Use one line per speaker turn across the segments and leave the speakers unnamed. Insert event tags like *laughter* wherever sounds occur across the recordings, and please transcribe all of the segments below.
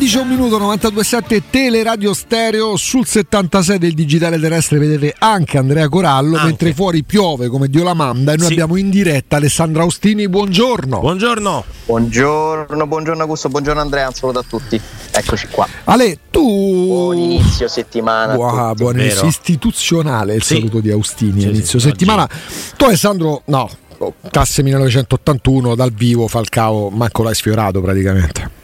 16 un minuto 927 Teleradio Stereo sul 76 del digitale terrestre vedete anche Andrea Corallo
Anche.
mentre fuori piove come Dio la manda e noi
Sì.
abbiamo in diretta Alessandra Austini buongiorno
Buongiorno.
Buongiorno, buongiorno Augusto, buongiorno Andrea, un saluto a tutti. Eccoci qua.
Ale tu
Buon inizio settimana. tutti.
buon inizio istituzionale il
Sì.
saluto di Austini
Sì,
inizio
sì,
settimana tu Alessandro no oh, classe 1981 dal vivo Falcao manco l'hai sfiorato praticamente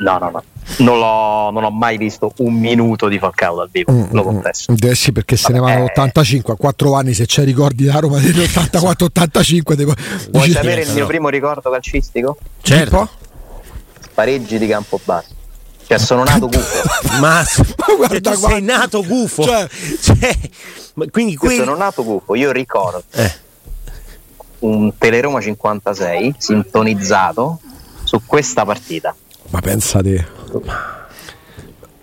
no, no, no. Non, l'ho, non ho mai visto un minuto di Falcao dal vivo,
Mm,
lo
mm,
confesso.
mm. Eh sì, perché se ne
Vabbè,
vanno
eh.
85 a 4 anni, se c'è ricordi da Roma dell'84-85 devo...
Vuoi
dici-
sapere il mio primo ricordo calcistico?
Certo.
Un po'?
Pareggi di campo basso. Cioè, sono nato gufo.
Ma,
Ma
cioè, tu sei nato gufo.
Cioè-
Cioè, ma quindi
Io
quelli...
sono nato gufo. Io ricordo
Eh,
un Teleroma 56 sintonizzato su questa partita.
Ma pensate,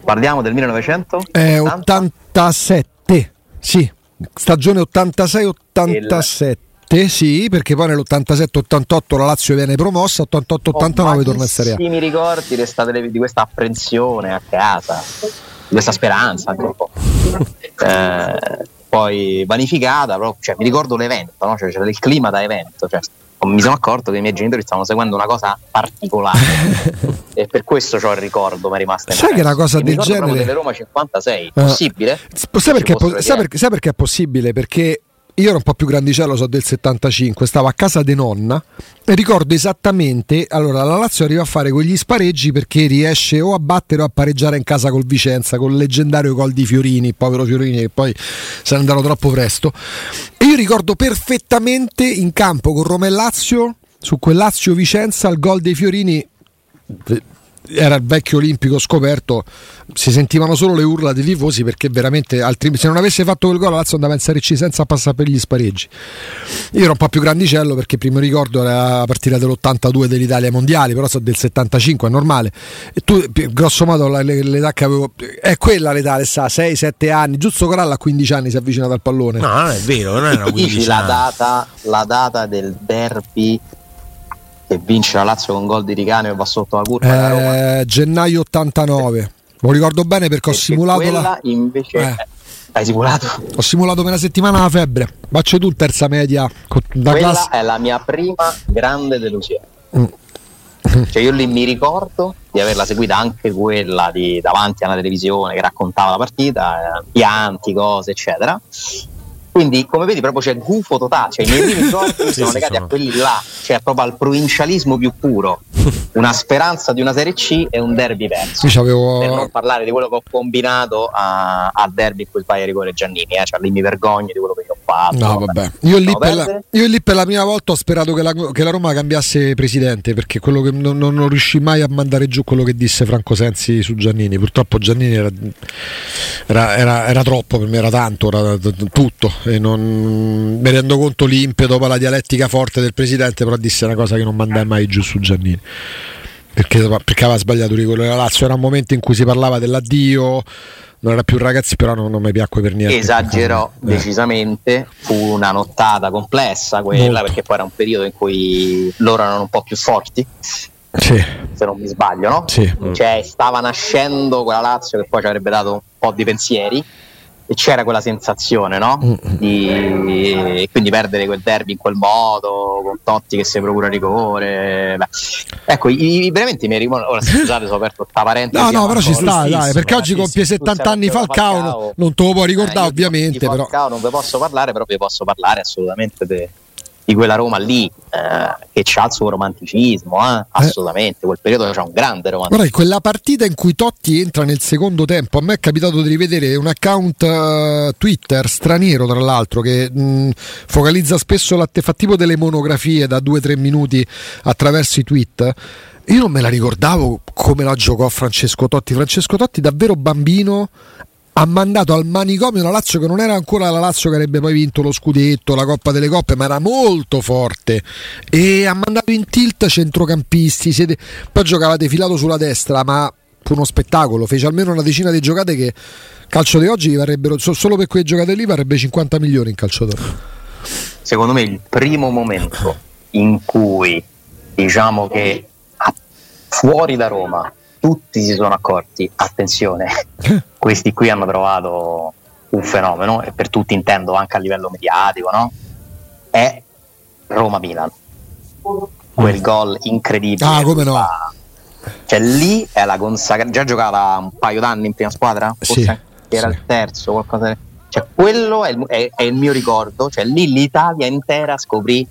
Parliamo del 1900?
è 87, sì, stagione 86-87. Sì, perché poi nell'87-88 la Lazio viene promossa, 88-89 torna in Serie A.
mi ricordi di questa apprensione a casa, di questa speranza anche un po'. Eh, poi vanificata, però, cioè, mi ricordo l'evento, no? cioè, c'era il clima da evento. Cioè, mi sono accorto che i miei genitori stavano seguendo una cosa particolare *laughs* e per questo c'ho il ricordo, mi è rimasta
Sai che una cosa
E
del genere-
delle Roma 56,
Eh.
possibile?
Sai perché, po- sai perché- sai perché è possibile? Perché io ero un po' più grandicello, so del 75, stavo a casa di nonna e ricordo esattamente, allora la Lazio arriva a fare quegli spareggi perché riesce o a battere o a pareggiare in casa col Vicenza, col leggendario gol di Fiorini, povero Fiorini che poi se ne andarono troppo presto. E io ricordo perfettamente in campo con Roma e Lazio, su quel Lazio-Vicenza, il gol dei Fiorini era il vecchio olimpico scoperto, si sentivano solo le urla dei tifosi perché veramente altrimenti se non avesse fatto quel gol la Lazio andava in Serie C senza passare per gli spareggi. Io ero un po' più grandicello perché il primo ricordo era la partita dell'82 dell'Italia mondiali, però so del 75, è normale. E tu, grosso modo, l'età che avevo è quella l'età, sa, 6-7 anni, giusto Coralla a 15 anni si è avvicinato al pallone.
no, non è vero, non era *laughs*
Dici
15
la data, la data del derby che vince la Lazio con gol di Ricano e va sotto la curva.
Eh, gennaio 89. Lo ricordo bene perché ho
Perché
simulato
quella
la...
invece
Eh.
hai simulato
Ho simulato per una settimana la febbre. Faccio tu terza media da
quella
classe.
è la mia prima grande delusione
Mm.
cioè io lì mi ricordo di averla seguita anche quella di davanti alla televisione che raccontava la partita eh, pianti, cose eccetera quindi come vedi proprio c'è gufo totale cioè i miei primi *laughs* ricordi sono legati a quelli là cioè proprio al provincialismo più puro *laughs* una speranza di una Serie C e un derby perso
Sì, c'avevo-
per non parlare di quello che ho combinato a- al derby in cui sbaglia il rigore Giannini eh? cioè lì mi vergogno di quello che io ho fatto
No, vabbè. Io lì, la, io lì per la prima volta ho sperato che la, che la Roma cambiasse presidente perché quello che non, non, non riuscì mai a mandare giù quello che disse Franco Sensi su Giannini. Purtroppo Giannini era, era, era- era troppo per me, era tanto, era tutto. E non, mi rendo conto l'impeto, poi la dialettica forte del presidente, però disse una cosa che non mandai mai giù su Giannini. Perché, perché aveva sbagliato rigore della Lazio. Era un momento in cui si parlava dell'addio. Non era più ragazzi, però non, non mi piacque per niente.
esagerò
Eh.
decisamente fu una nottata complessa quella
Molto.
perché poi era un periodo in cui loro erano un po' più forti
Sì,
se non mi sbaglio no?
sì.
cioè stava nascendo quella Lazio che poi ci avrebbe dato un po' di pensieri e c'era quella sensazione no?
Mm.
di e quindi perdere quel derby in quel modo con Totti che si procura rigore beh. ecco i, i- veramente i miei rimor- ora scusate sono aperto sta parentesi
No, no, però ci sta, dai, perché oggi compie
giustissimo.
70 anni Falcao,
Falcao.
no- non te lo puoi ricordare
Eh, di-
ovviamente,
di
però.
Falcao non vi posso parlare, però vi posso parlare assolutamente de- di quella Roma lì eh, che ha il suo romanticismo, eh, assolutamente. Quel periodo c'è un grande romanticismo.
Guarda, quella partita in cui Totti entra nel secondo tempo, a me è capitato di rivedere un account eh, Twitter straniero, tra l'altro, che mh, focalizza spesso l'atte- fa tipo delle monografie da 2-3 minuti attraverso i tweet. Io non me la ricordavo come la giocò Francesco Totti. Francesco Totti, davvero bambino, ha mandato al manicomio la Lazio che non era ancora la Lazio che avrebbe poi vinto lo scudetto, la Coppa delle Coppe, ma era molto forte e ha mandato in tilt centrocampisti, siete- poi giocava defilato sulla destra, ma fu uno spettacolo, fece almeno una decina di giocate che calcio di oggi varrebbero so- solo per quelle giocate lì varrebbe 50 milioni in calciatore.
Secondo me il primo momento in cui diciamo che fuori da Roma tutti si sono accorti, attenzione, *laughs* questi qui hanno trovato un fenomeno e per tutti intendo anche a livello mediatico, no? È Roma-Milan. Quel gol incredibile.
Ah, come no.
fa- Cioè lì è la consacrazione. Già giocava un paio d'anni in prima squadra?
Sì,
Forse era
sì.
il terzo, qualcosa. Cioè, quello è il, è- è il mio ricordo. Cioè, lì l'Italia intera scoprì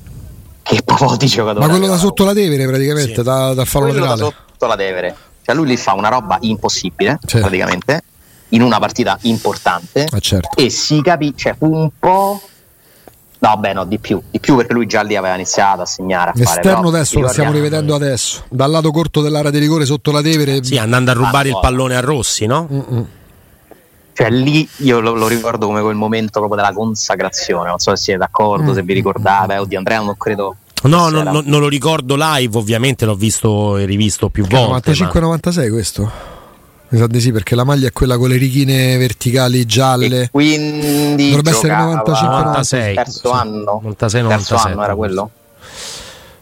che po' di giocatori.
Ma quello da sotto la Tevere praticamente,
Sì.
da, dal fallo
Quello da
laterale.
sotto la Tevere. Cioè, lui lì fa una roba impossibile,
Sì.
praticamente, in una partita importante.
Ah, certo.
E si capì, cioè, fu un po'. No, beh, no, di più, di più perché lui già lì aveva iniziato a segnare. A fare,
L'esterno
però,
destro lo
ti
stiamo rivedendo adesso, dal lato corto dell'area di rigore sotto la Tevere.
Sì, andando a rubare
Ah,
il pallone a Rossi, no?
Mm-mm.
Cioè, lì io lo, lo ricordo come quel momento proprio della consacrazione. Non so se siete d'accordo, se vi
Mm.
ricordate. Oddio, Andrea, non credo.
No, non, non- non lo ricordo live, ovviamente l'ho visto e rivisto più volte. ma-
95-96 questo? Mi sa di sì, perché la maglia è quella con le righine verticali gialle.
E quindi
Dovrebbe essere
giocava
95,
96.
terzo anno
96,
terzo
97.
anno era quello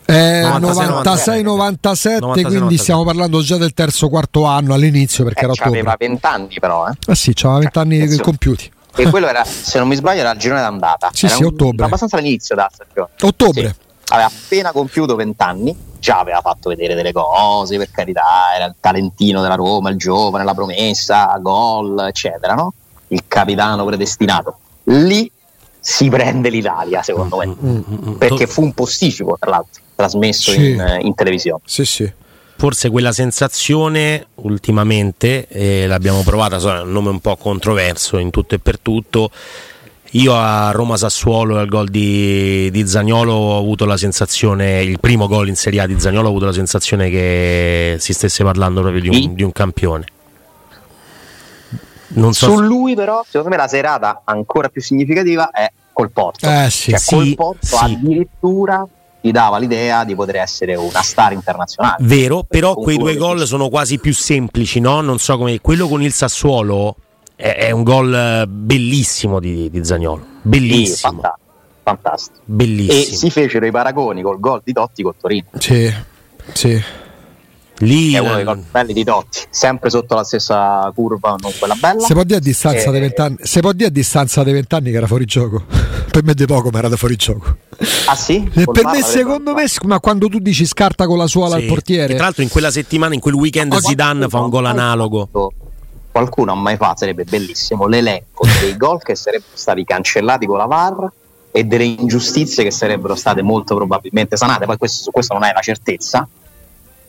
Eh,
96,
96-97, quindi stiamo parlando già del terzo quarto anno all'inizio perché
eh,
era ottobre.
aveva 20 anni però eh.
Ah sì, c'aveva 20 anni compiuti.
e quello era se non mi sbaglio era il girone d'andata
Sì,
era
sì,
un-
ottobre.
abbastanza all'inizio della stagione
Ottobre.
Sì. Aveva appena compiuto 20 anni già aveva fatto vedere delle cose per carità era il talentino della Roma il giovane la promessa gol eccetera no? il capitano predestinato lì si prende l'Italia secondo me
Mm, mm, mm.
perché fu un posticipo tra l'altro trasmesso
Sì.
in, eh, in televisione
Sì, sì.
Forse quella sensazione ultimamente eh, l'abbiamo provata, so, è un nome un po' controverso in tutto e per tutto. Io a Roma Sassuolo al gol di, di Zagnolo ho avuto la sensazione, il primo gol in Serie A di Zagnolo ho avuto la sensazione che si stesse parlando proprio di un, di un campione. Non so
Su lui, però, secondo me la serata ancora più significativa è col Porto.
Eh, sì.
Cioè,
Sì,
col Porto
sì.
addirittura gli dava l'idea di poter essere una star internazionale.
Vero, però quei due
gol
gol sono quasi più semplici, no? Non so come. Quello con il Sassuolo è, è un gol eh, bellissimo di, di Zagnolo.
Sì,
Bellissimo.
fantastico. fantastico. E
Bellissimo.
si fecero i paragoni col gol di Totti col Torino.
Sì. Sì.
Lì
è uno dei gol belli di Totti, sempre sotto la stessa curva, non quella bella.
Si può dire a distanza
Eh,
dei vent'anni. Si può dire a distanza dei vent'anni che era fuori gioco. *laughs* per me di poco, ma era da fuori gioco.
Ah sì?
E per me, secondo me, ma quando tu dici scarta con la suola
sì.
al portiere,
E Tra l'altro, in quella settimana, in quel weekend, Zidane fa un gol analogo.
fatto- Qualcuno ha mai fatto, sarebbe bellissimo, l'elenco dei gol che sarebbero stati cancellati con la VAR e delle ingiustizie che sarebbero state molto probabilmente sanate. Poi questo, su questo non hai la certezza.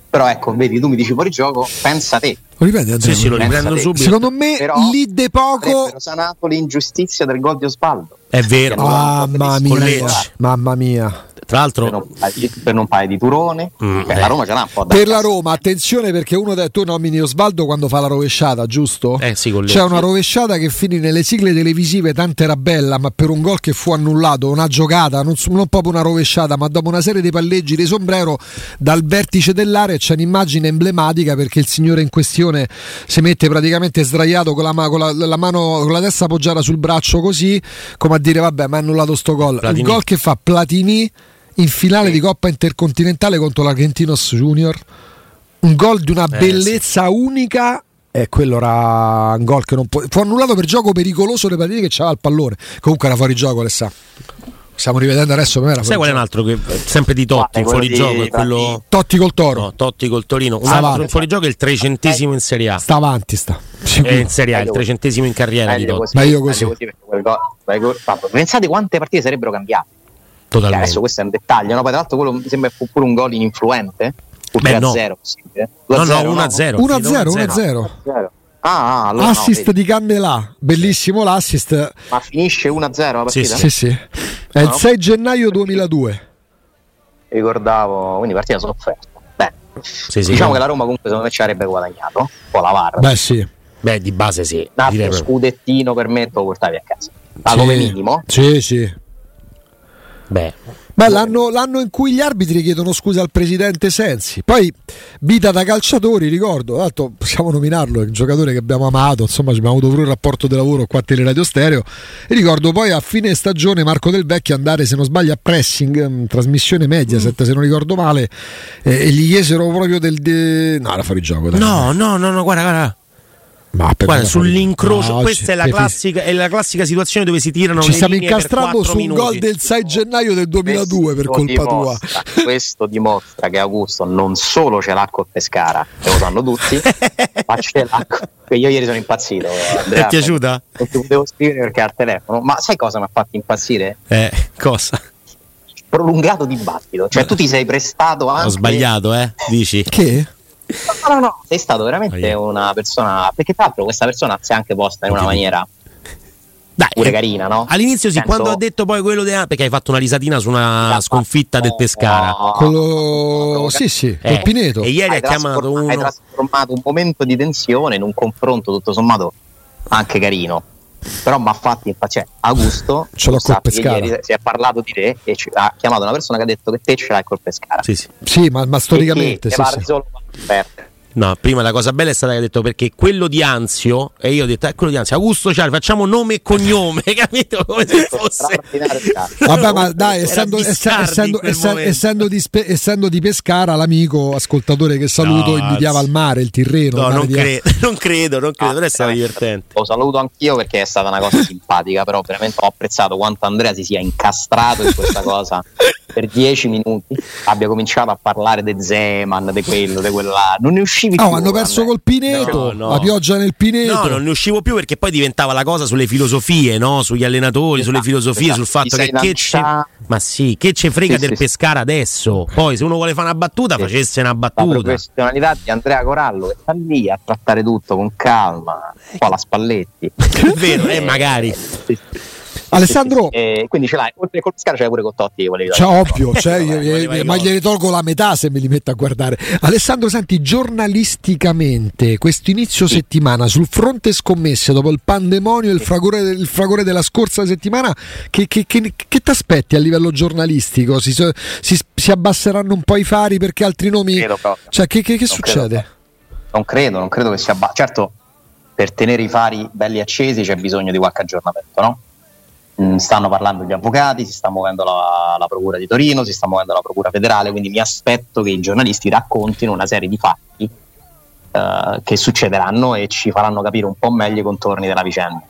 Però ecco, vedi, tu mi dici fuori gioco, pensa te.
lo ripeti Andrea?
Sì, sì, lo riprendo subito.
Secondo me
Però
lì de poco.
Sanato l'ingiustizia del gol di Osvaldo.
È vero.
Ah,
Mamma mia, mamma mia.
Tra l'altro,
Per di- per non parlare di Turone,
Mm, eh.
la Roma ce l'ha un po' da
Per la. Roma, attenzione perché uno dei tu nomini Osvaldo quando fa la rovesciata, giusto?
Eh sì, con
C'è una rovesciata che finì nelle sigle televisive, tante era bella, ma per un gol che fu annullato, una giocata, non, non proprio una rovesciata, ma dopo una serie di palleggi di sombrero dal vertice dell'area c'è un'immagine emblematica perché il signore in questione si mette praticamente sdraiato con la, con la- la mano con la testa appoggiata sul braccio così, come a dire vabbè, ma ha annullato sto gol.
Platini.
Il gol che fa Platini in finale di Coppa Intercontinentale contro l'Argentinos Junior. Un gol di una
Eh,
bellezza unica. E quello era un gol che non può. Fu annullato per gioco pericoloso dei Platini che c'aveva il pallone. Comunque era fuori gioco, Alessandro. Stiamo rivedendo adesso. Per me era
sai qual è un altro che sempre di Totti, in fuori gioco è quello.
Totti col toro.
No, Totti col Torino. Un altro
avanti.
in fuori gioco è il trecentesimo in Serie A.
Sta avanti, sta.
È in Serie A, il trecentesimo in carriera di Totti.
così,
Meglio così.
meglio perché quel gol- meglio- vabbè, Pensate quante partite sarebbero cambiate.
Totalmente.
adesso questo è un dettaglio, no? Poi tra l'altro quello mi sembra fu pure un gol ininfluente.
Beh,
3
no.
0 possibile.
No,
2-0,
no, 1-0.
1-0,
Sì,
1-0.
1-0. Ah, ah, allora no,
Assist
vedi.
di Candelà, bellissimo l'assist.
Ma finisce 1-0 la partita?
Sì, sì. È il
No.
6 gennaio 2002.
Ricordavo, quindi partita sofferta. Beh,
Sì, sì.
diciamo che la Roma comunque secondo me ci avrebbe guadagnato. Un po' la VAR.
Beh, sì.
Beh, di base sì.
Un scudettino per me te lo portavi a casa. Ma
Sì.
come minimo.
Sì, sì.
Beh,
Beh, l'anno, l'anno, in cui gli arbitri chiedono scusa al presidente Sensi, poi vita da calciatori, ricordo, tanto possiamo nominarlo, è un giocatore che abbiamo amato, insomma ci abbiamo avuto pure un rapporto di lavoro qua a Teleradio Stereo, e ricordo poi a fine stagione Marco Del Vecchio andare, se non sbaglio, a pressing, mh, trasmissione Mediaset, mm. se non ricordo male, eh, e gli chiesero proprio del... De... No, era fuori gioco.
Dai. No, no, no, no, guarda, guarda. Ma Guarda, sull'incrocio, no, questa è la, classica, è la, classica, situazione dove si tirano
Ci stiamo incastrando su un gol del 6 gennaio del 2002 questo per colpa
dimostra, tua. *laughs* Questo dimostra che Augusto non solo ce l'ha col Pescara, che lo sanno tutti, *laughs* ma ce l'ha. Io ieri sono impazzito.
Ti è piaciuta?
Non ti potevo scrivere perché al telefono. Ma sai cosa mi ha fatto impazzire?
Eh, cosa?
Prolungato dibattito. Cioè, tu ti sei prestato anche.
Ho sbagliato, eh? Dici?
Che?
No, no, no, sei stato veramente oh, una persona. Perché tra l'altro questa persona si è anche posta in una maniera. Dai, pure eh, carina, no?
All'inizio sì, Penso... quando ha detto poi quello de... perché hai fatto una risatina su una sconfitta del Pescara.
No, Quello... Sì, sì, eh, Pineto.
E ieri hai ha chiamato uno...
Hai trasformato un momento di tensione in un confronto tutto sommato anche carino. Però mi ha fatto cioè, Augusto
ce l'ho col Pescara.
Si è parlato di te e ci ha chiamato una persona che ha detto che te ce l'hai col Pescara.
Sì, sì.
sì ma, ma storicamente. Sì, sì. solo
perde. No, prima la cosa bella è stata che ha detto perché quello di Anzio, e io ho detto, è eh, quello di Anzio, Augusto Ciali, facciamo nome e cognome, *laughs* capito? Come se fosse. *laughs*
Vabbè, ma dai, essendo, essendo, essendo, essendo, di spe, essendo, di Pescara, l'amico ascoltatore che saluto no, invidiava al mare il Tirreno.
No, non, cre- *laughs* non, credo, non credo, ah, però è stato divertente.
Lo saluto anch'io perché è stata una cosa simpatica, però veramente ho apprezzato quanto Andrea si sia incastrato in questa cosa per dieci minuti, abbia cominciato a parlare di Zeman, di quello, di quella. Non ne uscivi
no, più. hanno perso col Pineto, no, no. la pioggia nel Pineto.
No, non ne uscivo più perché poi diventava la cosa sulle filosofie, no? sugli allenatori, esatto, sulle filosofie, esatto. sul fatto che che ce, ma sì, che ce frega sì, del sì, pescare adesso. Poi se uno vuole fare una battuta, sì. facesse una battuta. La
professionalità di Andrea Corallo che sta lì a trattare tutto con calma, un po' la Spalletti. *laughs*
È vero, eh, magari.
Alessandro,
eh, quindi ce l'hai, oltre col Pescara c'è pure con Totti.
C'è ovvio, *laughs* c'è, eh, ma gliene tolgo la metà se me li metto a guardare. Alessandro, senti, giornalisticamente, questo inizio sì. settimana sul fronte scommesse, dopo il pandemonio e il fragore, il fragore della scorsa settimana, che, che, che, che ti aspetti a livello giornalistico? Si, si, si, abbasseranno un po' i fari perché altri nomi... Cioè, che, che succede?
Credo. Non credo, non credo che si abbassi. Certo, per tenere i fari belli accesi c'è bisogno di qualche aggiornamento, no? Mm, stanno parlando gli avvocati, si sta muovendo la, la, Procura di Torino, si sta muovendo la Procura federale, quindi mi aspetto che i giornalisti raccontino una serie di fatti uh, che succederanno e ci faranno capire un po' meglio i contorni della vicenda,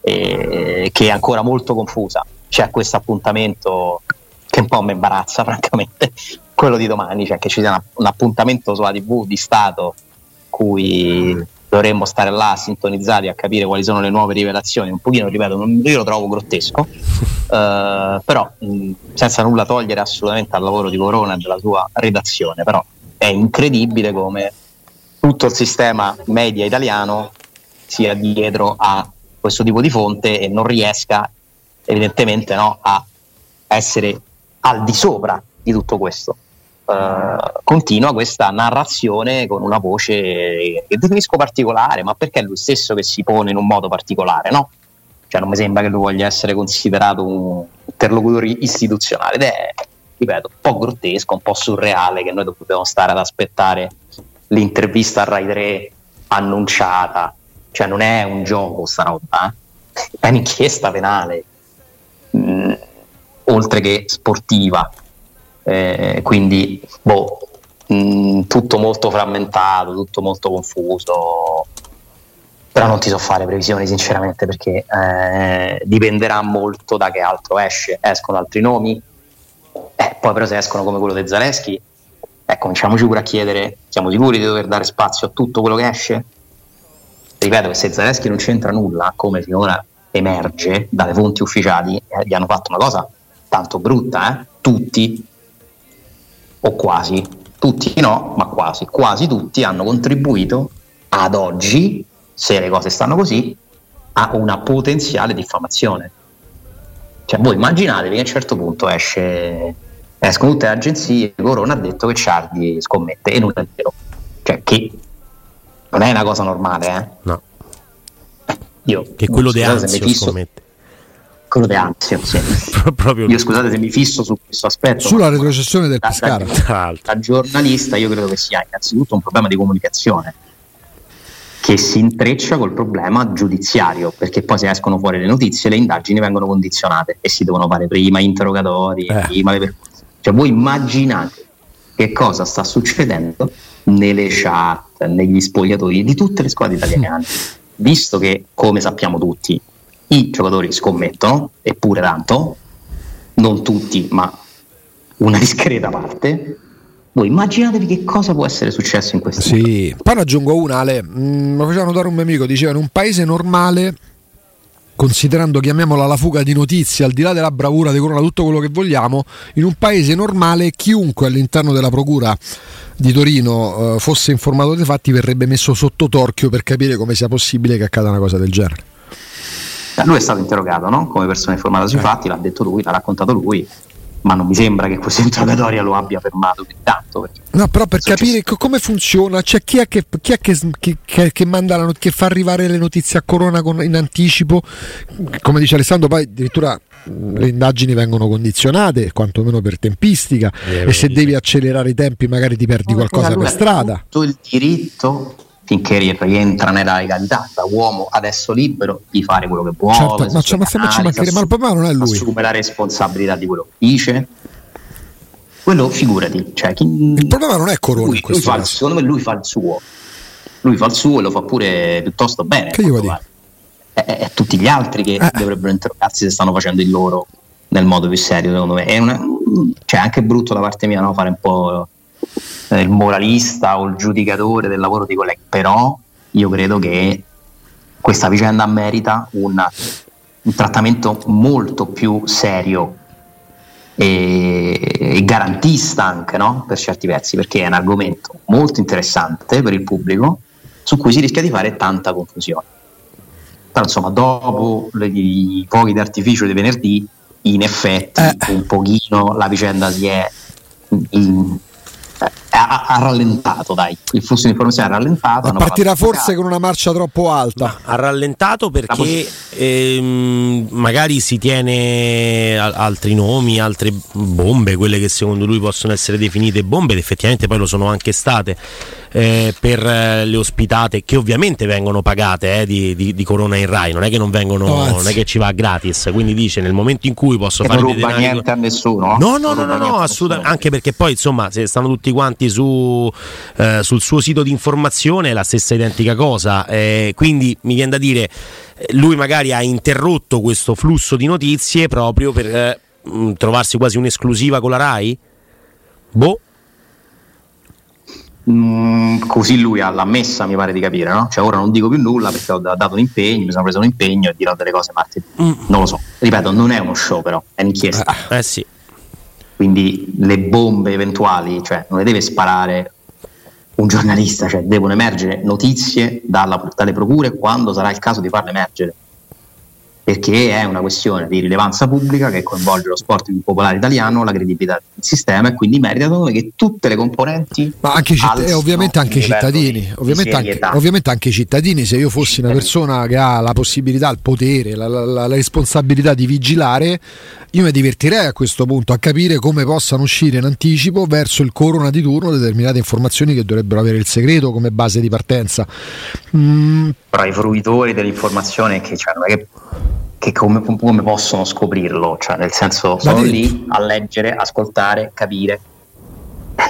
e, che è ancora molto confusa. C'è questo appuntamento che un po' mi imbarazza, *laughs* francamente, quello di domani, cioè che ci sia una, un appuntamento sulla TV di Stato cui dovremmo stare là sintonizzati a capire quali sono le nuove rivelazioni. Un pochino, ripeto, non, io lo trovo grottesco, uh, *laughs* però mh, senza nulla togliere assolutamente al lavoro di Corona e della sua redazione, però è incredibile come tutto il sistema media italiano sia dietro a questo tipo di fonte e non riesca evidentemente no, a essere al di sopra di tutto questo. Eh, continua questa narrazione con una voce che definisco particolare, ma perché è lui stesso che si pone in un modo particolare, no? Cioè non mi sembra che lui voglia essere considerato un interlocutore istituzionale ed è, ripeto, un po' grottesco, un po' surreale che noi dobbiamo stare ad aspettare l'intervista a Rai 3 annunciata, cioè non è un gioco sta roba, eh? è un'inchiesta penale, mm, oltre che sportiva eh, quindi boh, mh, mm, tutto molto frammentato, tutto molto confuso, però non ti so fare previsioni sinceramente perché eh, dipenderà molto da che altro esce, escono altri nomi, eh, poi però se escono come quello di Zaleschi, eh, cominciamoci pure a chiedere, siamo sicuri di dover dare spazio a tutto quello che esce? Ripeto che se Zaleschi non c'entra nulla, come finora emerge dalle fonti ufficiali, eh, gli hanno fatto una cosa tanto brutta, eh? tutti o quasi, tutti no, ma quasi, quasi tutti hanno contribuito ad oggi, se le cose stanno così, a una potenziale diffamazione. Cioè, voi immaginatevi che a un certo punto esce, escono tutte le agenzie, Corona ha detto che Ciardi scommette e non è vero. Cioè, che non è una cosa normale, eh?
No.
Io,
che quello di Anzio scommette.
Crode ansia, sì. *laughs* proprio io scusate se mi fisso su questo aspetto.
Sulla retrocessione del Pescara.
Da, da, giornalista io credo che sia innanzitutto un problema di comunicazione che si intreccia col problema giudiziario, perché poi se escono fuori le notizie le indagini vengono condizionate e si devono fare prima interrogatori, eh. prima le perquisizioni. Cioè voi immaginate che cosa sta succedendo nelle chat, negli spogliatori di tutte le squadre italiane, *laughs* visto che, come sappiamo tutti, i giocatori scommettono, eppure tanto, non tutti, ma una discreta parte. Voi immaginatevi che cosa può essere successo in questo
Sì, poi ne aggiungo una, Ale, mm, lo faceva notare un mio amico, diceva in un paese normale considerando, chiamiamola la fuga di notizie, al di là della bravura di Corona, tutto quello che vogliamo, in un paese normale chiunque all'interno della procura di Torino eh, fosse informato dei fatti verrebbe messo sotto torchio per capire come sia possibile che accada una cosa del genere.
Lui è stato interrogato no? come persona informata sui eh. fatti, l'ha detto lui, l'ha raccontato lui, ma non mi sembra che questa *laughs* interrogatoria lo abbia fermato più tanto.
No, però per capire c- come funziona, cioè chi è che, chi è che, che, che manda la not- che fa arrivare le notizie a Corona con, in anticipo? Come dice Alessandro, poi addirittura le indagini vengono condizionate, quantomeno per tempistica, eh, e se devi accelerare i tempi magari ti perdi no, qualcosa per strada.
Tutto il diritto finché rientra nella legalità da uomo adesso libero di fare quello che vuole certo,
ma, cioè, ma se ci mancherebbe ma il problema non è lui.
assume la responsabilità di quello che dice? Quello figurati cioè, chi,
il problema non è Corona lui,
lui fa, secondo me lui fa il suo. Lui fa il suo e lo fa pure piuttosto bene che io è, è, è, tutti gli altri che eh. dovrebbero interrogarsi se stanno facendo il loro nel modo più serio secondo me. È una, cioè, anche brutto da parte mia no? fare un po' eh, il moralista o il giudicatore del lavoro di colleghi, però io credo che questa vicenda merita un, un trattamento molto più serio e, e garantista anche no? per certi versi, perché è un argomento molto interessante per il pubblico su cui si rischia di fare tanta confusione. Però insomma, dopo le, i fuochi d'artificio di venerdì, in effetti eh. un pochino la vicenda si è in, ha, ha, rallentato, dai, il flusso di informazione ha rallentato.
Ma partirà forse con una marcia troppo alta.
ha rallentato perché ehm, magari si tiene altri nomi, altre bombe, quelle che secondo lui possono essere definite bombe, ed effettivamente poi lo sono anche state eh, per eh, le ospitate che ovviamente vengono pagate eh, di, di, di, Corona in Rai, non è che non vengono, no, non è che ci va gratis, quindi dice nel momento in cui posso
che
fare
non ruba niente a nessuno.
No, no, no, no, no assolutamente, anche perché poi insomma se stanno tutti quanti su, eh, sul suo sito di informazione è la stessa identica cosa, eh, quindi mi viene da dire lui magari ha interrotto questo flusso di notizie proprio per eh, trovarsi quasi un'esclusiva con la Rai? Boh.
Mm, così lui l'ha messa, mi pare di capire, no? Cioè, ora non dico più nulla perché ho dato un impegno, mi sono preso un impegno e dirò delle cose martedì. Mm. Non lo so. Ripeto, non è uno show, però, è un'inchiesta.
Eh, eh sì.
Quindi le bombe eventuali, cioè, non le deve sparare un giornalista, cioè devono emergere notizie dalla, dalle procure quando sarà il caso di farle emergere perché è una questione di rilevanza pubblica che coinvolge lo sport più popolare italiano, la credibilità del sistema e quindi merita che tutte le componenti
ma anche citt- e ovviamente anche i cittadini ovviamente anche, ovviamente anche, i cittadini se io fossi una persona che ha la possibilità, il potere la, la, la, la responsabilità di vigilare io mi divertirei a questo punto a capire come possano uscire in anticipo verso il corona di turno determinate informazioni che dovrebbero avere il segreto come base di partenza
mm. però i fruitori dell'informazione che, cioè, non è che che come, come, possono scoprirlo? Cioè, nel senso, sono lì a leggere, ascoltare, capire.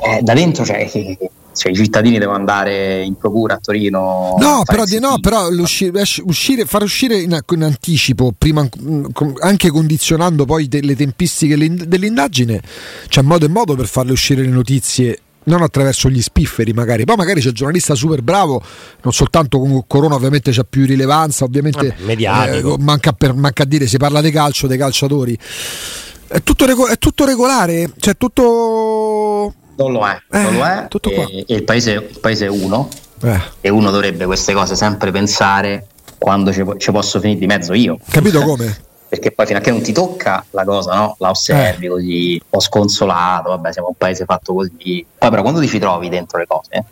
Eh, da dentro, cioè, cioè, i cittadini devono andare in procura a Torino.
No, però, di, no, però uscire, far uscire in, in anticipo, prima, anche condizionando poi le tempistiche dell'indagine, c'è modo e modo per farle uscire le notizie non attraverso gli spifferi magari, poi magari c'è il giornalista super bravo, non soltanto con Corona ovviamente c'è più rilevanza, ovviamente
eh,
manca, per, manca a dire si parla di calcio, dei calciatori. È tutto, è tutto regolare, cioè tutto...
Non lo è, eh, non lo è. E, e il, paese, il paese è uno eh. e uno dovrebbe queste cose sempre pensare quando ci, ci posso finire di mezzo io.
Capito come? *laughs*
perché poi fino a che non ti tocca la cosa, no? la osservi eh. così, un po' sconsolato, vabbè siamo un paese fatto così, poi però quando ti ci trovi dentro le cose,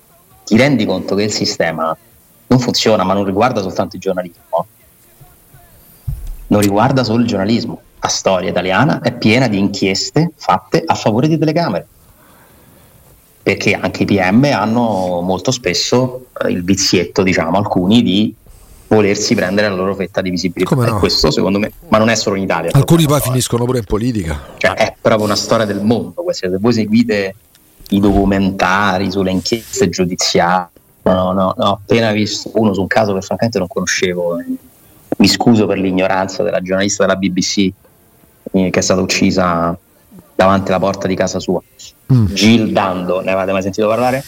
ti rendi conto che il sistema non funziona, ma non riguarda soltanto il giornalismo, non riguarda solo il giornalismo. La storia italiana è piena di inchieste fatte a favore di telecamere. Perché anche i PM hanno molto spesso eh, il vizietto, diciamo, alcuni di volersi prendere la loro fetta di visibilità.
Come no?
E questo secondo me, ma non è solo in Italia.
Alcuni poi
eh.
finiscono pure in politica.
Cioè, è proprio una storia del mondo. questa. Se voi seguite i documentari sulle inchieste giudiziarie, no, no, no, ho appena visto uno su un caso che francamente non conoscevo. Mi scuso per l'ignoranza della giornalista della BBC eh, che è stata uccisa davanti alla porta di casa sua.
Mm.
Jill Dando, ne avete mai sentito parlare?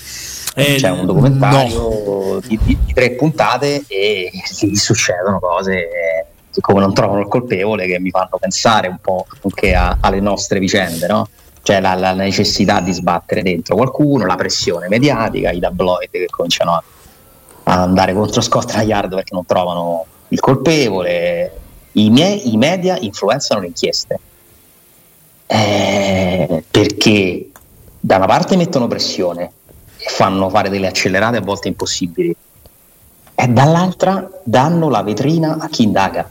Eh,
C'è un documentario di, di- di tre puntate e gli succedono cose eh, siccome non trovano il colpevole che mi fanno pensare un po' anche a- alle nostre vicende, no? Cioè la, la necessità di sbattere dentro qualcuno, la pressione mediatica, i tabloid che cominciano a, a andare contro Scotland Yard perché non trovano il colpevole. I, miei, i media influenzano le inchieste eh, perché da una parte mettono pressione fanno fare delle accelerate a volte impossibili e dall'altra danno la vetrina a chi indaga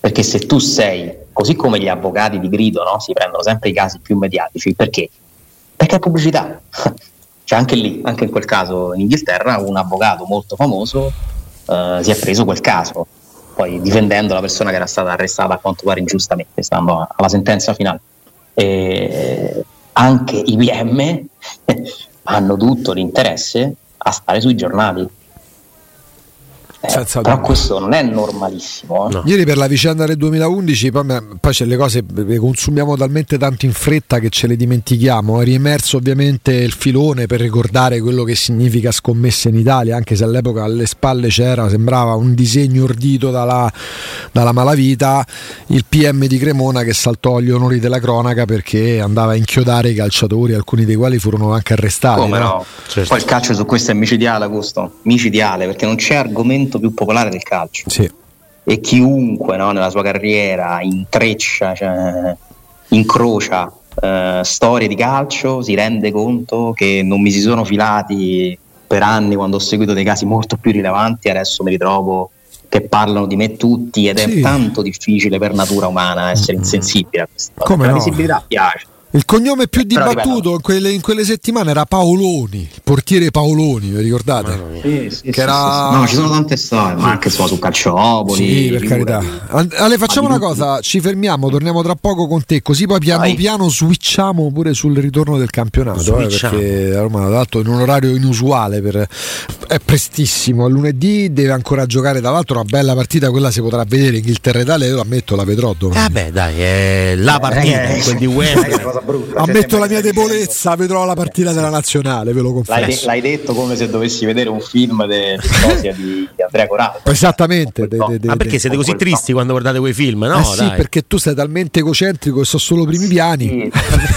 perché se tu sei così come gli avvocati di grido no? si prendono sempre i casi più mediatici perché? perché è pubblicità *laughs* cioè anche lì, anche in quel caso in Inghilterra un avvocato molto famoso eh, si è preso quel caso poi difendendo la persona che era stata arrestata a quanto pare ingiustamente stando alla sentenza finale e anche i PM *laughs* hanno tutto l'interesse a stare sui giornali. Eh, però questo non è normalissimo. eh.
No.
Ieri per la vicenda del 2011, poi, poi c'è le cose, le consumiamo talmente tanto in fretta che ce le dimentichiamo. È riemerso ovviamente il filone per ricordare quello che significa scommesse in Italia, anche se all'epoca alle spalle c'era, sembrava un disegno ordito dalla, dalla malavita, il PM di Cremona che saltò agli onori della cronaca perché andava a inchiodare i calciatori, alcuni dei quali furono anche arrestati.
Come
no?
no?
Certo.
Poi il calcio su questo è micidiale, Augusto. Micidiale, perché non c'è argomento più popolare del calcio.
Sì.
E chiunque no, nella sua carriera intreccia, cioè, incrocia eh, storie di calcio, si rende conto che non mi si sono filati per anni quando ho seguito dei casi molto più rilevanti, adesso mi ritrovo che parlano di me tutti ed
Sì.
è tanto difficile per natura umana essere insensibile a questa cosa.
Come
La
no?
visibilità piace.
Il cognome più
Però,
dibattuto in quelle, in quelle settimane era Paoloni, il portiere Paoloni, vi ricordate?
Sì, sì,
Che
sì,
era-
sì, sì. No, ci sono tante storie, ma anche insomma, su Calciopoli.
Sì, per carità. Ale, facciamo una cosa, ci fermiamo, torniamo tra poco con te, così poi piano
Vai.
piano switchiamo pure sul ritorno del campionato. eh, perché la Roma, tra l'altro, in un orario inusuale, per- è prestissimo. A lunedì deve ancora giocare, tra l'altro, una bella partita, quella si potrà vedere. Inghilterra-Italia, io lo ammetto, la vedrò domani.
Ah beh, dai, è la partita,
Eh,
quel di
non cosa brutta, cioè,
Ammetto
sembra
la mia debolezza, vedrò la partita della nazionale, ve lo
L'hai,
confesso.
de- l'hai detto come se dovessi vedere un film de- di di, di Andrea Corallo.
Esattamente. de- de- de-
Ma perché siete così tristi quando guardate quei film? No,
Eh sì,
dai.
perché tu sei talmente egocentrico che sono solo primi piani.
Sì,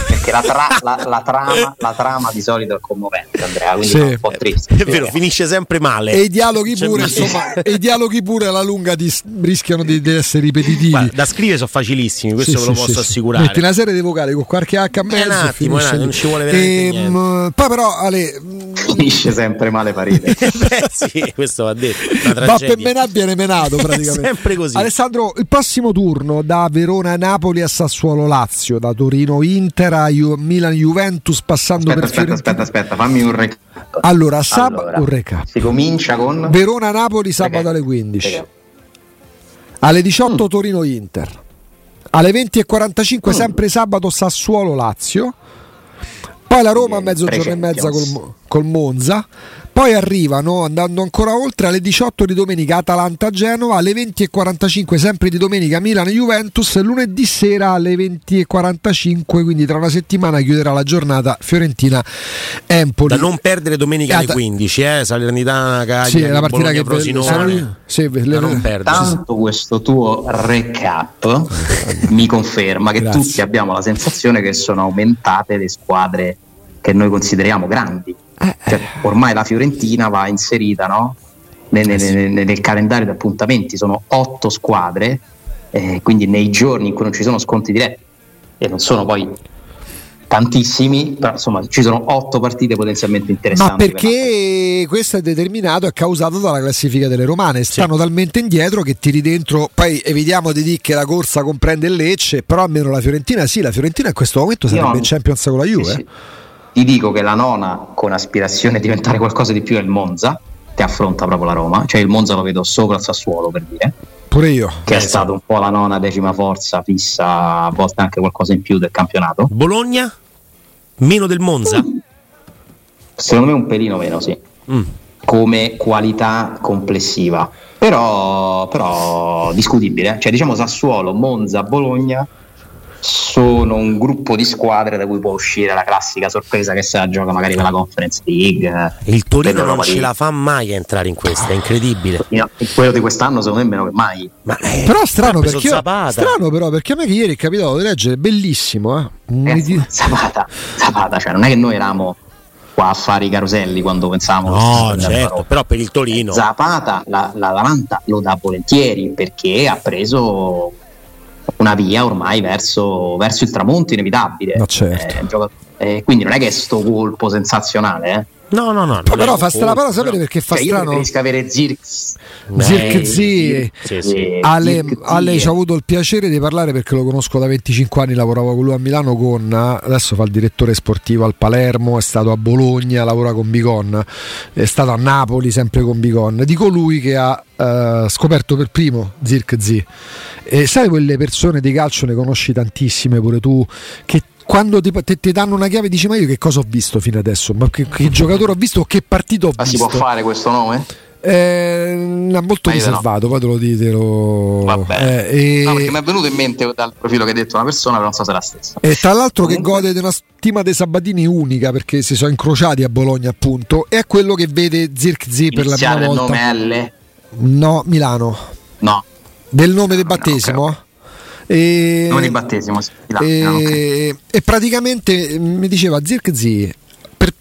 perché la, tra- la- la trama, la trama di solito è commovente, Andrea, quindi
Sì.
è un po' triste.
È vero, finisce sempre male.
E i dialoghi
C'è
pure, insomma, e i dialoghi pure alla lunga s- rischiano di, di essere ripetitivi.
Guarda, da scrivere sono facilissimi, questo
Sì,
ve lo
sì,
posso assicurare.
Metti una serie di vocali con qualche H a mezzo.
un
e
attimo, un attimo, non ci vuole veramente
Ehm, Poi però, Ale, mh,
Finisce sempre male Paride. *laughs*
Beh, sì, questo va detto.
Va per menare viene menato *laughs* praticamente.
sempre così.
Alessandro, il prossimo turno da Verona-Napoli a Sassuolo-Lazio, da Torino-Inter a Ju- Milan-Juventus passando
Aspetta,
per
aspetta,
Fiorentina.
aspetta, aspetta, fammi un recap.
Allora, sab-
Allora,
un recap.
Si comincia con
Verona-Napoli sabato
Recap.
alle 15.
Recap.
Alle 18
Mm.
Torino-Inter. Alle 20.45 sempre sabato Sassuolo-Lazio. Poi la Roma a mezzogiorno e mezza col, col Monza. Poi arrivano, andando ancora oltre, alle 18 di domenica Atalanta-Genova, alle 20.45 sempre di domenica Milan-Juventus, e lunedì sera alle 20.45, quindi tra una settimana chiuderà la giornata Fiorentina-Empoli.
Da non perdere domenica alle
Ata-
15, eh, Salernitana, Cagliari,
Sì, è la partita
Bologna,
che
Frosinone.
sì, le-
da non perdere.
Tanto questo tuo recap *laughs* mi conferma che
Grazie.
tutti abbiamo la sensazione che sono aumentate le squadre che noi consideriamo grandi.
Eh,
Cioè, ormai la Fiorentina va inserita no? nel,
Eh
nel- nel- calendario di appuntamenti, sono otto squadre, eh, quindi nei giorni in cui non ci sono sconti diretti e non sono poi tantissimi, però insomma ci sono otto partite potenzialmente interessanti.
Ma perché per questo è determinato e causato dalla classifica delle romane, stanno sì. talmente indietro che tiri dentro, poi evitiamo di dire che la corsa comprende il Lecce, però almeno la Fiorentina sì, la Fiorentina in questo momento sarebbe in Champions con la Juve. Sì, sì.
Ti dico che la nona con aspirazione a diventare qualcosa di più è il Monza, che affronta proprio la Roma, cioè il Monza lo vedo sopra il Sassuolo per dire.
Pure io.
Che eh, è stato un po' la nona decima forza fissa, a volte anche qualcosa in più del campionato.
Bologna? Meno del Monza?
Secondo me un pelino meno, sì. Mm. Come qualità complessiva. Però, però discutibile. Cioè, diciamo Sassuolo, Monza, Bologna sono un gruppo di squadre da cui può uscire la classica sorpresa che se la gioca magari per la Conference League.
Il Torino non ce la fa mai a entrare in questa, è incredibile.
No, quello di quest'anno secondo me meno che mai.
Ma, eh, però strano perché, io, strano però perché a me che ieri è capitato di leggere, bellissimo. Eh?
Eh, Zapata, Zapata, cioè non è che noi eravamo qua a fare i caroselli quando pensavamo
no certo, però per il Torino
Zapata la, la Lavanta lo dà volentieri perché ha preso una via ormai verso, verso il tramonto inevitabile.
Ma certo.
Eh, eh, quindi non è che è sto colpo sensazionale, eh.
No, no, no.
però fa strano, però sapere perché fa cioè, strano. Io
preferisco avere Zirks.
Zirkzee. Sì, sì. Ale, Ale ci ha avuto il piacere di parlare perché lo conosco da 25 anni, lavoravo con lui a Milano con adesso fa il direttore sportivo al Palermo, è stato a Bologna, lavora con Bicon, è stato a Napoli sempre con Bicon. Di colui che ha uh, scoperto per primo Zirkzee. E sai quelle persone di calcio ne conosci tantissime pure tu che quando ti, ti, ti, danno una chiave dici ma io che cosa ho visto fino adesso ma che, che giocatore ho visto che partito ho
ma
visto
si può fare questo nome?
Eh, molto ma riservato, no. poi te lo ditelo.
Vabbè. Eh, e... no, perché mi è venuto in mente dal profilo che hai detto una persona, però non so se è la stessa.
E tra l'altro Comunque... che gode di una stima dei Sabatini unica perché si sono incrociati a Bologna, appunto, e è quello che vede Zirkzee per la prima volta.
il nome L?
No, Milano.
No.
Del nome del battesimo? No,
e, non di battesimo, sì,
e, okay. e, praticamente mi diceva Zirkzee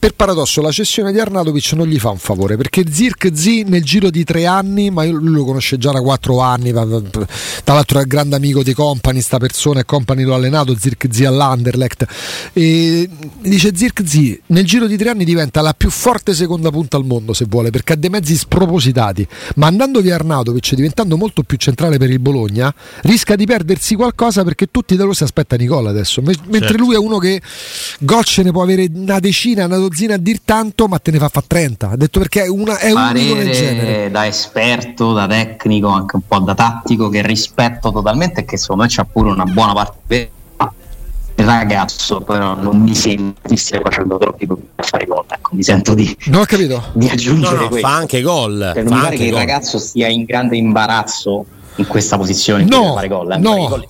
per, paradosso la cessione di Arnautovic non gli fa un favore perché Zirkzee nel giro di tre anni ma lui lo conosce già da quattro anni tra l'altro è il grande amico di Company sta persona e Company lo ha allenato Zirkzee all'Anderlecht. E dice Zirkzee nel giro di tre anni diventa la più forte seconda punta al mondo se vuole perché ha dei mezzi spropositati. Ma andando via Arnautovic diventando molto più centrale per il Bologna rischia di perdersi qualcosa perché tutti da lui si aspettano i gol adesso. Mentre certo. lui è uno che gol ce ne può avere una decina una dozzina a dir tanto, ma te ne fa fa 30. Ha detto perché è, una, è unico nel genere.
Da esperto, da tecnico, anche un po' da tattico, che rispetto totalmente e che secondo me c'ha pure una buona parte il ragazzo però non mi sento di stia facendo troppi a fare gol ecco mi sento di,
non ho capito.
di aggiungere no, no,
fa anche gol
per non fare che gol. il ragazzo sia in grande imbarazzo in questa posizione
no, fare gol, eh, no.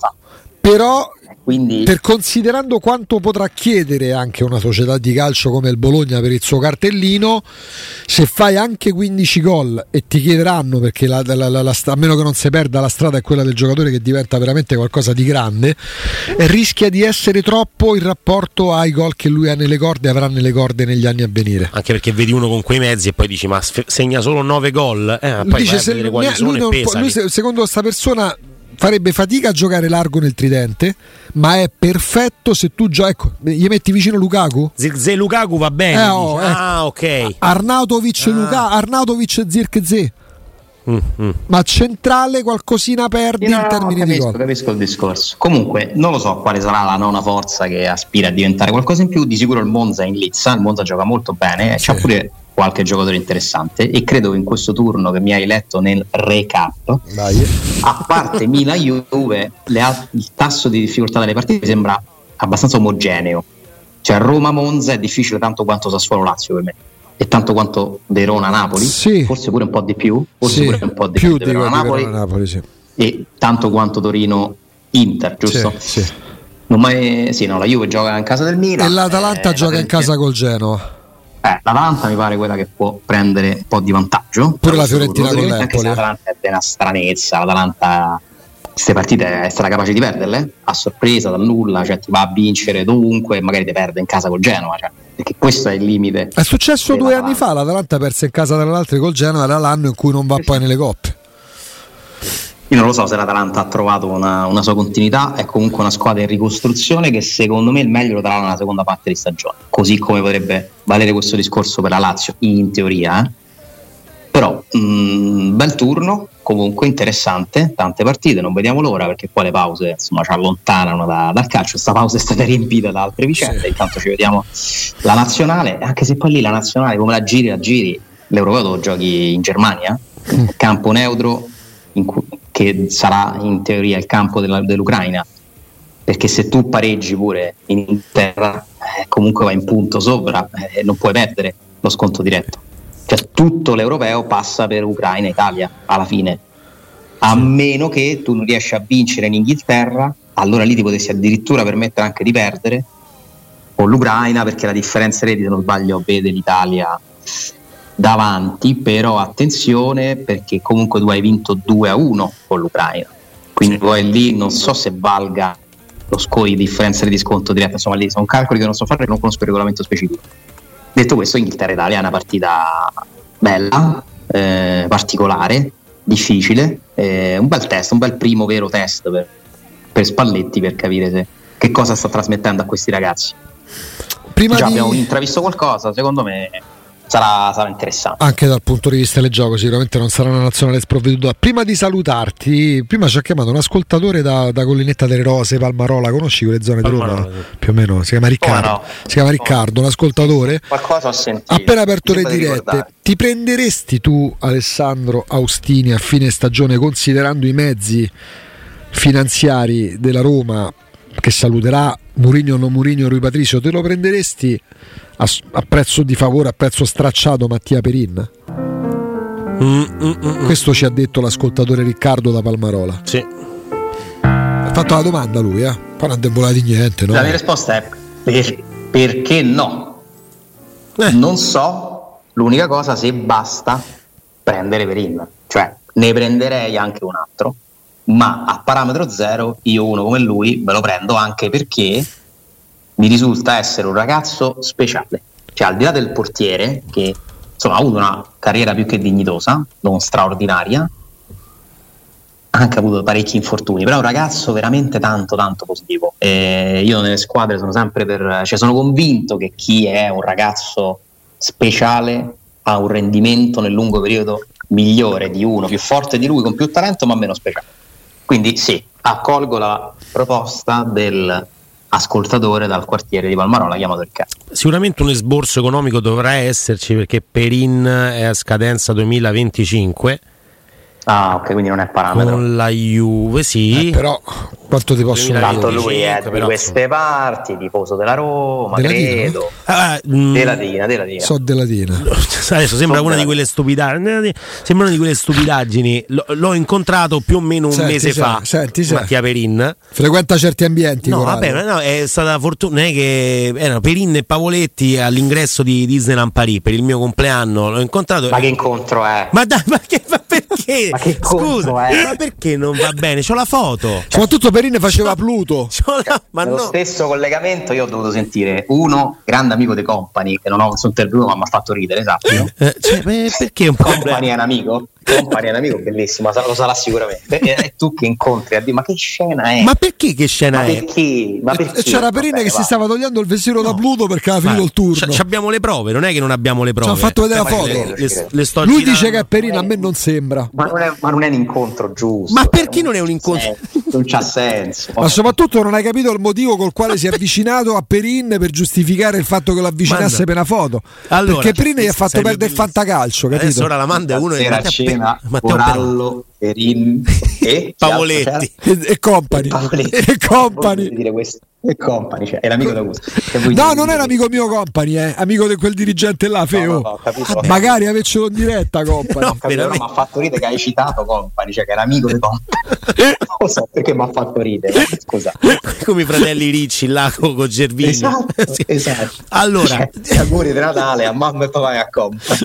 però quindi... Per considerando quanto potrà chiedere anche una società di calcio come il Bologna per il suo cartellino, se fai anche 15 gol e ti chiederanno, perché la, la, la, a meno che non si perda la strada è quella del giocatore che diventa veramente qualcosa di grande, rischia di essere troppo in rapporto ai gol che lui ha nelle corde e avrà nelle corde negli anni a venire.
Anche perché vedi uno con quei mezzi e poi dici ma segna solo 9 gol, eh, poi dice, se, lui, lui,
lui, secondo questa persona farebbe fatica a giocare largo nel tridente, ma è perfetto se tu giochi. Ecco, gli metti vicino Lukaku?
Zirkzee Lukaku va bene.
Eh, oh, eh. Ah, ok. Arnautovic, ah. Luka, Arnautovic Zirkzee. Mm, mm. Ma centrale qualcosina perdi no, in termini
capisco,
di gol.
Capisco il discorso. Comunque, non lo so quale sarà la nona forza che aspira a diventare qualcosa in più. Di sicuro il Monza è in lizza. Il Monza gioca molto bene. Sì. C'ha pure qualche giocatore interessante e credo che in questo turno che mi hai letto nel recap Dai. a parte Milan Juve le, il tasso di difficoltà delle partite sembra abbastanza omogeneo cioè Roma-Monza è difficile tanto quanto Sassuolo-Lazio per me e tanto quanto Verona-Napoli
sì.
forse pure un po' di più forse
sì.
pure un po' di
più,
più
di Verona-Napoli, Verona sì.
e tanto quanto Torino-Inter giusto?
Sì,
mai, sì, no, la Juve gioca in casa del Milan
e l'Atalanta eh, gioca in casa col Genoa
eh, l'Atalanta mi pare quella che può prendere un po' di vantaggio.
Pure la Fiorentina con l'Empoli.
Anche se l'Atalanta è una stranezza, l'Atalanta queste partite è stata capace di perderle a sorpresa, dal nulla, cioè ti va a vincere dovunque e magari ti perde in casa col Genoa. Cioè, perché questo è il limite.
È successo due anni fa, l'Atalanta perse in casa dall'altro col Genoa, era l'anno in cui non va poi nelle coppe.
Io non lo so se l'Atalanta ha trovato una, una, sua continuità, è comunque una squadra in ricostruzione che secondo me il meglio lo darà nella seconda parte di stagione, così come potrebbe valere questo discorso per la Lazio, in teoria. Eh? Però mh, mm, bel turno, comunque interessante, tante partite, non vediamo l'ora perché qua le pause insomma, ci allontanano da, dal calcio, questa pausa è stata riempita da altre vicende, sì. intanto ci vediamo la nazionale, anche se poi lì la nazionale come la giri, la giri, l'Europeo lo giochi in Germania, mm. campo neutro, cui, che sarà in teoria il campo della, dell'Ucraina, perché se tu pareggi pure in Inghilterra, eh, comunque vai in punto sopra e eh, non puoi perdere lo sconto diretto. Cioè tutto l'europeo passa per Ucraina e Italia alla fine, a meno che tu non riesci a vincere in Inghilterra, allora lì ti potessi addirittura permettere anche di perdere con l'Ucraina perché la differenza reti se non sbaglio vede l'Italia davanti, però attenzione perché comunque tu hai vinto 2 a 1 con l'Ucraina. Quindi poi lì non so se valga lo score di differenza di sconto diretta, insomma lì sono calcoli che non so fare perché non conosco il regolamento specifico. Detto questo, Inghilterra-Italia è una partita bella, eh, particolare, difficile, eh, un bel test, un bel primo vero test per, per Spalletti per capire se, che cosa sta trasmettendo a questi ragazzi. Prima Già di... abbiamo intravisto qualcosa, secondo me sarà, sarà, interessante.
Anche dal punto di vista del gioco, sicuramente non sarà una nazionale sprovveduta. Prima di salutarti, prima ci ha chiamato un ascoltatore da, da Collinetta delle Rose, Palmarola. Conosci quelle zone Palmarola, di Roma? Più o meno, si chiama Riccardo. Oh, no. Si chiama Riccardo, un ascoltatore.
Qualcosa ho sentito.
Appena aperto le dirette, ti prenderesti tu, Alessandro Austini, a fine stagione, considerando i mezzi finanziari della Roma che saluterà Murigno o non Murigno Rui Patricio, te lo prenderesti? A, a prezzo di favore, a prezzo stracciato Mattia Perin? Mm, mm, mm, mm, Questo ci ha detto l'ascoltatore Riccardo da Palmarola.
Sì.
Ha fatto la domanda lui, eh? Poi non ha di niente, no?
La mia risposta è per, perché no? Eh. Non so, l'unica cosa se basta prendere Perin. Cioè, ne prenderei anche un altro, ma a parametro zero io uno come lui me lo prendo anche perché mi risulta essere un ragazzo speciale. Cioè, al di là del portiere, che insomma, ha avuto una carriera più che dignitosa, non straordinaria, ha anche avuto parecchi infortuni, però è un ragazzo veramente tanto tanto positivo. E io nelle squadre sono sempre per, cioè sono convinto che chi è un ragazzo speciale ha un rendimento nel lungo periodo migliore di uno più forte di lui, con più talento, ma meno speciale. Quindi sì, accolgo la proposta del ascoltatore dal quartiere di Palmarola chiamato il caso.
Sicuramente un esborso economico dovrà esserci perché Perin è a scadenza 2025
Ah, ok, quindi non è parametro.
Con la Juve, sì.
Eh, però quanto ti posso dire?
Tanto lui è di queste parti, tifoso della Roma, della credo. Dina, ah, mm, della Dina, della Dina.
So della Dina. *laughs*
Adesso sembra so una di quelle stupidaggini. Sembra una di quelle stupidaggini. L- l'ho incontrato più o meno un senti, mese senti, fa.
Senti,
senti. Mattia Perin.
Frequenta certi ambienti.
No, vabbè, no, è stata fortuna. È che erano Perin e Pavoletti all'ingresso di Disneyland Paris per il mio compleanno. L'ho incontrato.
Ma che incontro è?
Ma dai, ma che ma perché?
Ma che Scusa,
eh? ma perché non va bene? C'ho la foto.
Soprattutto Perine faceva Pluto. *laughs*
La... Ma Nello no. stesso collegamento io ho dovuto sentire uno grande amico dei Company, che non ho nessun interview, ma mi ha fatto ridere, esatto.
Eh, cioè, perché un
Company è un amico? Company è un amico bellissimo, lo sarà sicuramente. E tu che incontri a dire ma che scena è?
Ma perché che scena
ma
è?
Perché? Ma perché?
C'era Perine che va. si stava togliendo il vestito no. da Pluto perché aveva finito il turno.
C- abbiamo le prove, non è che non abbiamo le prove.
Ci ha fatto vedere la foto. Le, le, le Lui girando. dice che è Perina, a me non sembra.
Ma non è, ma non è un incontro giusto.
Ma perché non è un incontro?
Non c'ha senso.
Ma soprattutto non hai capito il motivo col quale si è avvicinato a Perin per giustificare il fatto che lo avvicinasse per una foto. Allora, perché Perin gli ha fatto perdere il fantacalcio, capito?
Adesso ora la manda uno
e Matteo, Matteo Perin e *laughs*
Pavoletti
e, company. E company.
E company, cioè, è l'amico d'Augusto.
No, non è l'amico mio company, è eh. amico di quel dirigente là, Feo. No, no, no, Magari avessero in diretta company. *laughs*
No, capito, mi ha fatto ridere che hai citato company, cioè che era amico di company. *laughs* non lo so perché mi ha fatto ridere. Scusa.
Come i fratelli Ricci là con, con Gervini.
Esatto, sì. esatto.
Allora,
cioè, auguri di Natale a mamma e papà e a company.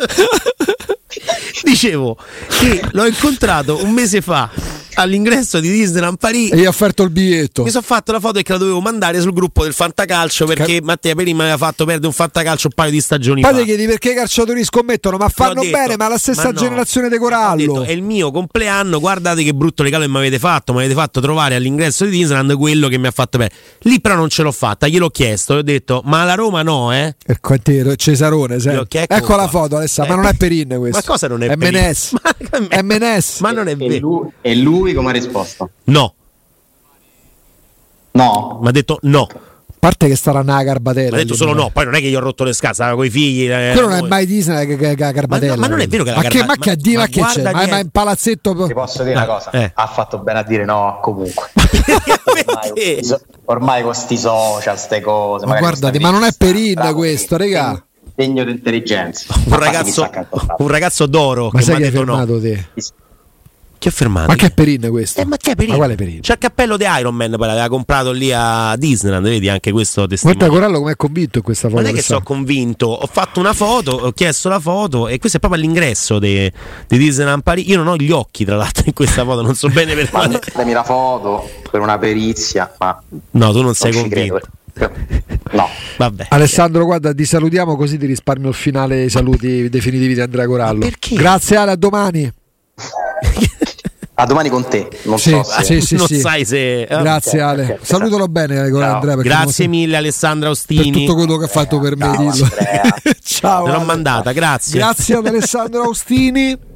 Dicevo che l'ho incontrato un mese fa all'ingresso di Disneyland Paris.
E gli ha offerto il biglietto.
Mi sono fatto la foto e che la dovevo mandare sul gruppo del Fantacalcio perché Car- Mattia Perin mi aveva fatto perdere un Fantacalcio un paio di stagioni
Poi
fa.
ti chiedi perché i calciatori scommettono, ma fanno
detto,
bene, ma la stessa
ma no.
generazione di Corallo.
Detto, è il mio compleanno, guardate che brutto regalo che mi avete fatto, mi avete fatto trovare all'ingresso di Disneyland quello che mi ha fatto bene. Lì però non ce l'ho fatta, gliel'ho chiesto, gli ho detto "Ma la Roma no, eh?"
Il quartiere Cesarone, sai. Ecco,
ecco
la foto Alessandro,
Eh,
ma non è Perin questo.
Ma cosa non è
È
Perin?
Menes. *laughs*
Ma-
È Menes.
Ma non è vero.
lui, e lui come ha risposto?
No,
No.
mi ha detto no.
A parte che starà nella Garbatella.
Ha detto solo
però.
no, poi non è che gli ho rotto le scatole, stava con i figli. eh,
Quello non è mai Disney che, che, che Garbatella.
Ma no, ma non è vero che la
ma che,
Garba-
ma che,
ma-
di- ma
ma
che c'è? Ma, ma in palazzetto.
Ti posso dire una cosa?
Eh.
Ha fatto bene a dire no comunque. *laughs* ormai, con sti social, ste cose.
Ma guardate, ma non è
rivista,
Perin
bravo,
questo, regà.
Segno di intelligenza.
Un ragazzo, un ragazzo d'oro
Ma
che mi
sai
ha
che
no.
fermato te?
Chi ha fermato?
Ma che è Perin questo?
Eh, ma chi è Perin?
Ma quale Perin?
C'è il cappello di Iron Man, poi l'aveva comprato lì a Disneyland, vedi anche questo
Guarda
testimone.
Corallo come è convinto in questa foto.
Non è che sono convinto, ho fatto una foto, ho chiesto la foto e questo è proprio all'ingresso di di Disneyland Paris. Io non ho gli occhi, tra l'altro, in questa foto, non so bene per quale.
Mandami la foto per una perizia, ma
No, tu non sei
non ci
convinto.
credo. No.
Vabbè.
Alessandro, guarda, ti salutiamo così ti risparmio il finale i saluti definitivi di Andrea Corallo.
Perché?
Grazie Ale, a domani. *laughs*
A domani con te. Non
Sì,
so se...
sì, sì, *laughs*
non
sì.
sai se.
Grazie Ale.
ok,
Salutalo bene
Ciao.
Andrea.
Grazie mille Alessandra
per
Ostini.
tutto quello che ha fatto per me.
Ciao,
dillo.
Andrea. *laughs*
Ciao.
Te l'ho mandata, grazie.
Grazie ad Alessandro Austini. *laughs*